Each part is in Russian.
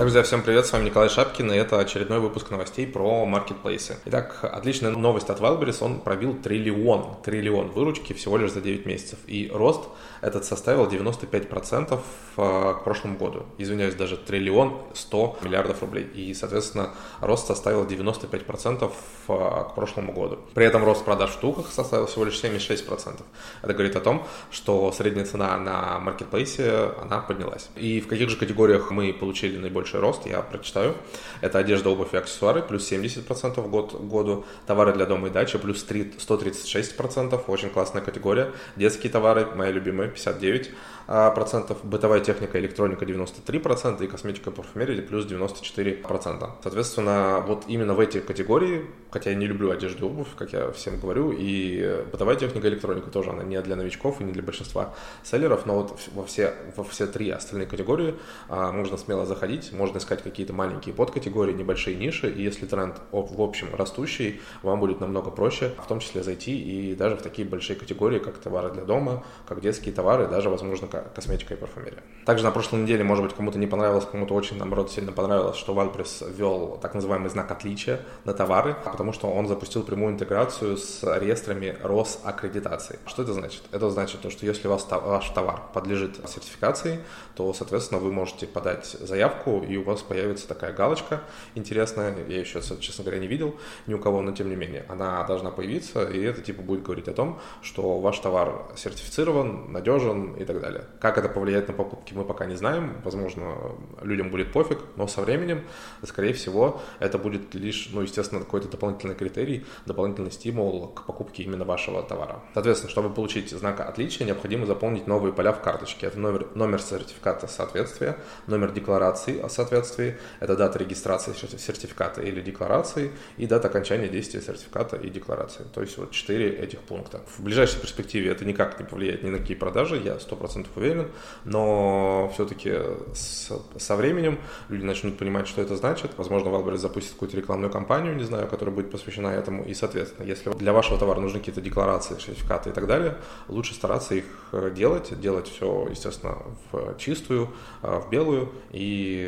Друзья, всем привет, с вами Николай Шапкин, и это очередной выпуск новостей про маркетплейсы. Итак, отличная новость от Wildberries, он пробил триллион, триллион выручки всего лишь за 9 месяцев, и рост этот составил 95% э, к прошлому году. Извиняюсь, даже триллион 100 миллиардов рублей, и, соответственно, рост составил 95% э, к прошлому году. При этом рост продаж в штуках составил всего лишь 76%. Это говорит о том, что средняя цена на маркетплейсе, она поднялась. И в каких же категориях мы получили наибольший больший рост, я прочитаю. Это одежда, обувь и аксессуары, плюс 70% год, году. Товары для дома и дачи, плюс 3, 136%, очень классная категория. Детские товары, моя любимая, 59%. А, процентов, бытовая техника, электроника 93% и косметика парфюмерия плюс 94%. Соответственно, вот именно в эти категории, хотя я не люблю одежду и обувь, как я всем говорю, и бытовая техника, электроника тоже, она не для новичков и не для большинства селлеров, но вот во все, во все три остальные категории а, можно смело заходить, можно искать какие-то маленькие подкатегории, небольшие ниши, и если тренд в общем растущий, вам будет намного проще, в том числе зайти и даже в такие большие категории, как товары для дома, как детские товары, даже, возможно, косметика и парфюмерия. Также на прошлой неделе, может быть, кому-то не понравилось, кому-то очень, наоборот, сильно понравилось, что Вальпресс ввел так называемый знак отличия на товары, потому что он запустил прямую интеграцию с реестрами Росаккредитации. Что это значит? Это значит, то, что если ваш товар подлежит сертификации, то, соответственно, вы можете подать заявку, и у вас появится такая галочка интересная. Я еще, честно говоря, не видел ни у кого, но тем не менее, она должна появиться, и это типа будет говорить о том, что ваш товар сертифицирован, надежен и так далее. Как это повлияет на покупки, мы пока не знаем. Возможно, людям будет пофиг, но со временем, скорее всего, это будет лишь, ну, естественно, какой-то дополнительный критерий, дополнительный стимул к покупке именно вашего товара. Соответственно, чтобы получить знак отличия, необходимо заполнить новые поля в карточке. Это номер, номер сертификата соответствия, номер декларации о соответствии, это дата регистрации сертификата или декларации и дата окончания действия сертификата и декларации. То есть вот четыре этих пункта. В ближайшей перспективе это никак не повлияет ни на какие продажи, я 100% уверен, но все-таки со временем люди начнут понимать, что это значит. Возможно, Wildberries запустит какую-то рекламную кампанию, не знаю, которая будет посвящена этому. И, соответственно, если для вашего товара нужны какие-то декларации, сертификаты и так далее, лучше стараться их э, делать, делать все, естественно, в чистую, э, в белую, и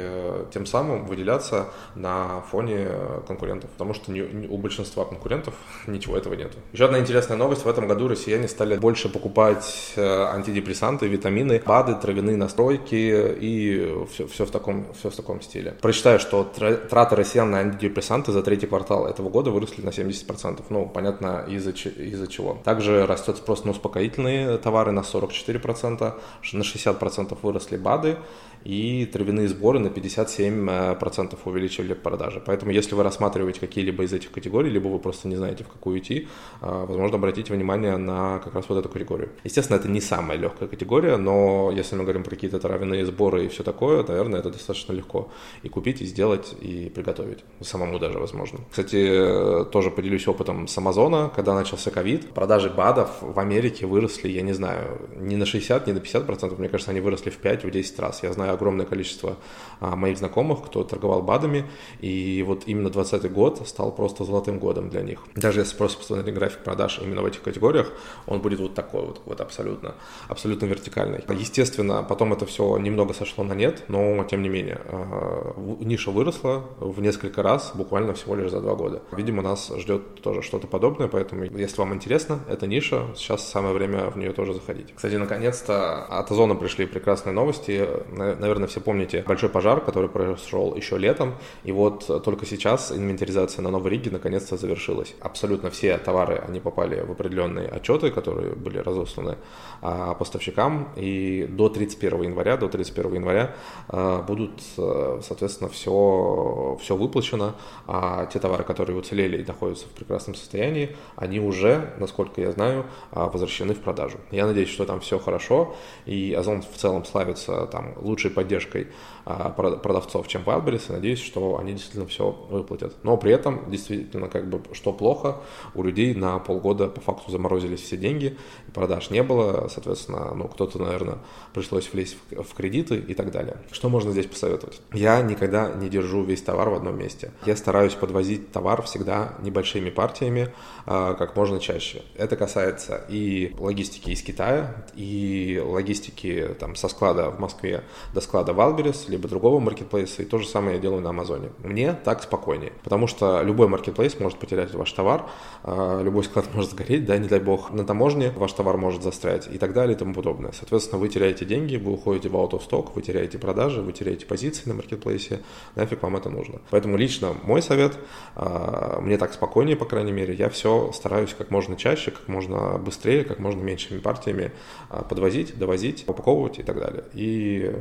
тем самым выделяться на фоне конкурентов, потому что у большинства конкурентов ничего этого нет. Еще одна интересная новость. В этом году россияне стали больше покупать антидепрессанты, витамины, БАДы, травяные настройки и все, все, в, таком, все в таком стиле. Прочитаю, что траты россиян на антидепрессанты за третий квартал этого года выросли на 70%. Ну, понятно, из-за из чего. Также растет спрос на успокоительные товары на 44%, на 60% выросли БАДы, и травяные сборы на 57% увеличили продажи. Поэтому, если вы рассматриваете какие-либо из этих категорий, либо вы просто не знаете, в какую идти, а, возможно, обратите внимание на как раз вот эту категорию. Естественно, это не самая легкая категория, но если мы говорим про какие-то травяные сборы и все такое, наверное, это достаточно легко и купить, и сделать, и приготовить. Самому даже возможно. Кстати, тоже поделюсь опытом с Амазона. Когда начался ковид, продажи БАДов в Америке выросли, я не знаю, не на 60, не на 50 процентов, мне кажется, они выросли в 5-10 раз. Я знаю огромное количество а, моих знакомых, кто торговал БАДами, и вот именно 2020 год стал просто золотым годом для них. Даже если просто посмотреть график продаж именно в этих категориях, он будет вот такой вот, вот абсолютно, абсолютно вертикальный. Естественно, потом это все немного сошло на нет, но тем не менее, а, ниша выросла в несколько раз, буквально всего лишь за два года. Видимо, нас ждет тоже что-то подобное, поэтому, если вам интересно, эта ниша, сейчас самое время в нее тоже заходить. Кстати, наконец-то от Озона пришли прекрасные новости наверное, все помните большой пожар, который произошел еще летом, и вот только сейчас инвентаризация на Новой Риге наконец-то завершилась. Абсолютно все товары, они попали в определенные отчеты, которые были разосланы а, поставщикам, и до 31 января, до 31 января а, будут, э, соответственно, все, все выплачено, а те товары, которые уцелели и находятся в прекрасном состоянии, они уже, насколько я знаю, а, возвращены в продажу. Я надеюсь, что там все хорошо, и Озон в целом славится там лучшей поддержкой а, продавцов, чем Wildberries, и надеюсь, что они действительно все выплатят. Но при этом, действительно, как бы, что плохо, у людей на полгода по факту заморозились все деньги, продаж не было, соответственно, ну, кто-то, наверное, пришлось влезть в, кредиты и так далее. Что можно здесь посоветовать? Я никогда не держу весь товар в одном месте. Я стараюсь подвозить товар всегда небольшими партиями, а, как можно чаще. Это касается и логистики из Китая, и логистики там со склада в Москве до склада Wildberries, либо другого маркетплейса, и то же самое я делаю на Амазоне. Мне так спокойнее, потому что любой маркетплейс может потерять ваш товар, а, любой склад может сгореть, да, не дай бог, на таможне ваш товар может застрять и так далее и тому подобное. Соответственно, вы теряете деньги, вы уходите в out of stock, вы теряете продажи, вы теряете позиции на маркетплейсе, нафиг вам это нужно. Поэтому лично мой совет, а, мне так спокойнее, по крайней мере, я все стараюсь как можно чаще, как можно быстрее, как можно меньшими партиями а, подвозить, довозить, упаковывать и так далее. И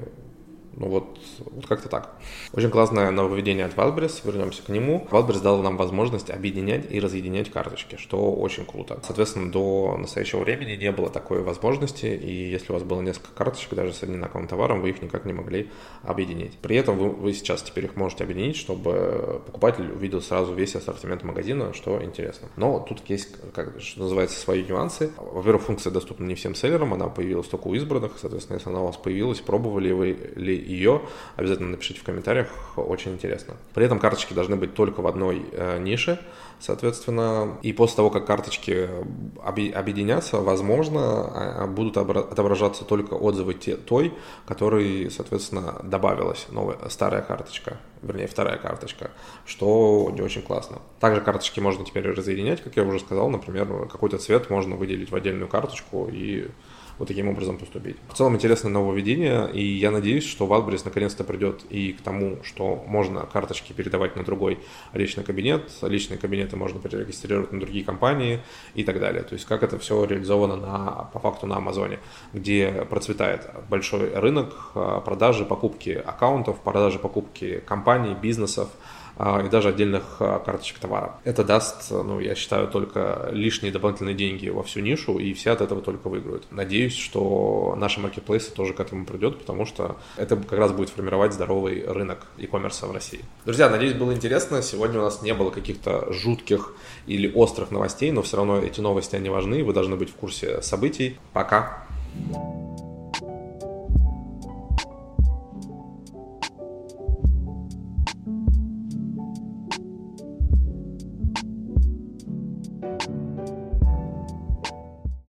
ну вот, вот как-то так. Очень классное нововведение от Wildberries, вернемся к нему. Wildberries дал нам возможность объединять и разъединять карточки, что очень круто. Соответственно, до настоящего времени не было такой возможности, и если у вас было несколько карточек, даже с одинаковым товаром, вы их никак не могли объединить. При этом вы, вы сейчас теперь их можете объединить, чтобы покупатель увидел сразу весь ассортимент магазина, что интересно. Но тут есть, как что называется, свои нюансы. Во-первых, функция доступна не всем селлерам, она появилась только у избранных, соответственно, если она у вас появилась, пробовали вы ли ее, обязательно напишите в комментариях, очень интересно. При этом карточки должны быть только в одной э, нише, соответственно, и после того, как карточки объединятся, возможно, а, а, будут отображаться только отзывы те, той, которой, соответственно, добавилась новая, старая карточка, вернее, вторая карточка, что не очень классно. Также карточки можно теперь разъединять, как я уже сказал, например, какой-то цвет можно выделить в отдельную карточку и вот таким образом поступить. В целом интересное нововведение, и я надеюсь, что Wildberries наконец-то придет и к тому, что можно карточки передавать на другой личный кабинет, личные кабинеты можно перерегистрировать на другие компании и так далее. То есть как это все реализовано на, по факту на Амазоне, где процветает большой рынок а, продажи, покупки аккаунтов, продажи, покупки компаний, бизнесов, и даже отдельных а, карточек товара. Это даст, ну, я считаю, только лишние дополнительные деньги во всю нишу, и все от этого только выиграют. Надеюсь, что наши маркетплейсы тоже к этому придет, потому что это как раз будет формировать здоровый рынок e-commerce в России. Друзья, надеюсь, было интересно. Сегодня у нас не было каких-то жутких или острых новостей, но все равно эти новости, они важны, вы должны быть в курсе событий. Пока!